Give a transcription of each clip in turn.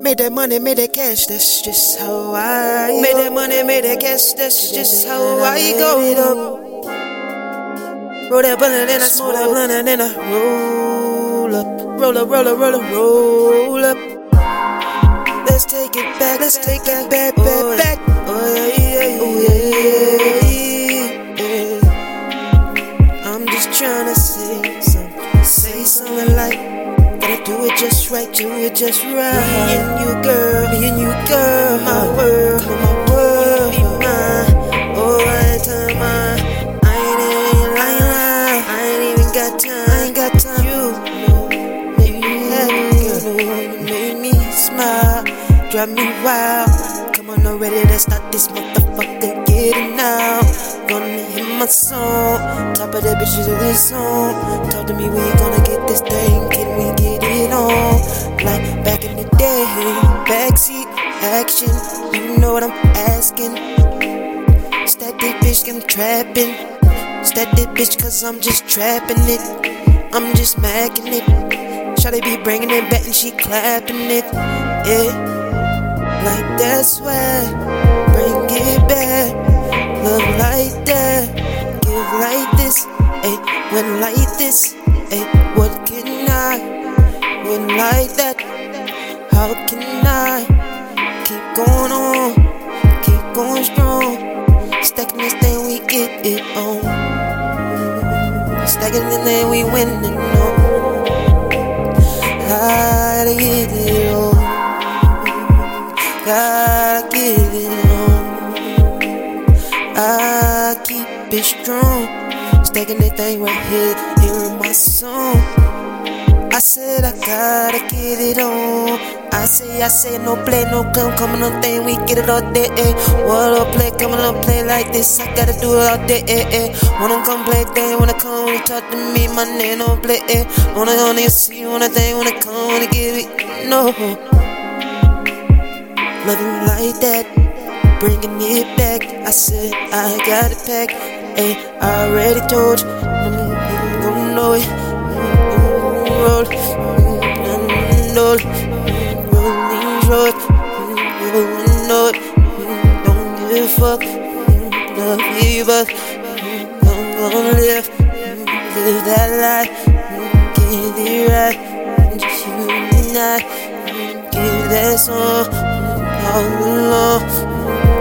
Made that money, made that cash, that's just how I Made that money, made that cash, that's just how I go. Roll that blunt and then I smoke that blunt and then I roll up. Roll up, roll up, roll up, roll up. Let's take it back, let's take it back, back, back. Oh yeah, yeah, oh yeah, do it just right. Me and you, girl, me and you, girl, my world, my world, be mine. Oh, I ain't time, mine. I ain't lying, lying. I ain't even got time, I ain't got time. You make me happy, make me smile, drive me wild. Come on, already, let's start this motherfucker. Get it now. Gonna hit my song, top of the bitches of this song. Talk to me, we gonna get this thing, can we get action. You know what I'm asking? Stat this bitch, I'm trapping. Stat this bitch, cause I'm just trapping it. I'm just macking it. Shawty be bringing it back and she clapping it. Yeah, like that's why. Bring it back. Love like that. Give like this. Ayy, when like this. Ayy, what can I? When like that. How can I going on? Keep going strong. Stacking this thing, we get it on. Stacking it, then we winning on. Gotta get it on. Gotta get it on. I keep it strong. Stacking that thing right here, hearing my song. I said I gotta get it on. I say, I say, no play, no come, coming on thing, we get it all day. Eh. What up, play, coming on play like this, I gotta do it all day. Eh, eh. Wanna come play, they wanna come, you talk to me, my name don't play. Eh. Wanna only see, wanna thing, wanna come, wanna give it, no. Love you like that, bringing it back. I said, I got it packed. Hey, I already told you, I'm, I'm gonna know it. Mm, Roll, mm, roll, mm, rolling road, mm, rolling know it. Don't give a fuck, love you, but I'm gonna live, live that life, get it right, just you and I, give that song, all alone,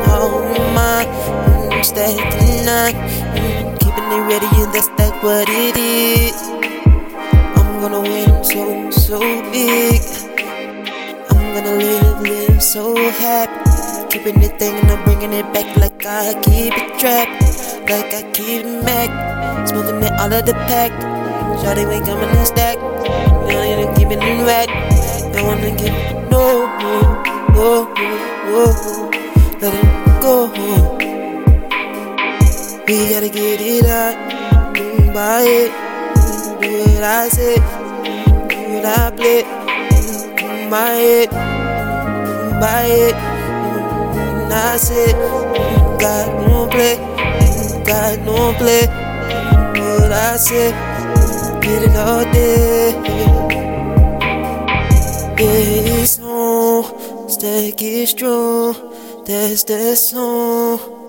all mine, nine, mm, keeping it ready, and that's that what it is. I'm gonna win so, so big. So happy. Keeping it thing and I'm bringing it back like I keep it trapped. Like I keep it Mac. Smoking it all of the pack. Shawty ain't coming in stack. Now you know, keep it in red. Don't wanna get no, no, no, no. Let it go. We gotta get it out. Mm, Buy it. Mm, Do what I say. Do what I play. Mm, Buy it. Buy it. I mm, God don't play. God don't play. What I. Mm, Get it all day. Yeah, it's on. Stack it strong. That's that song.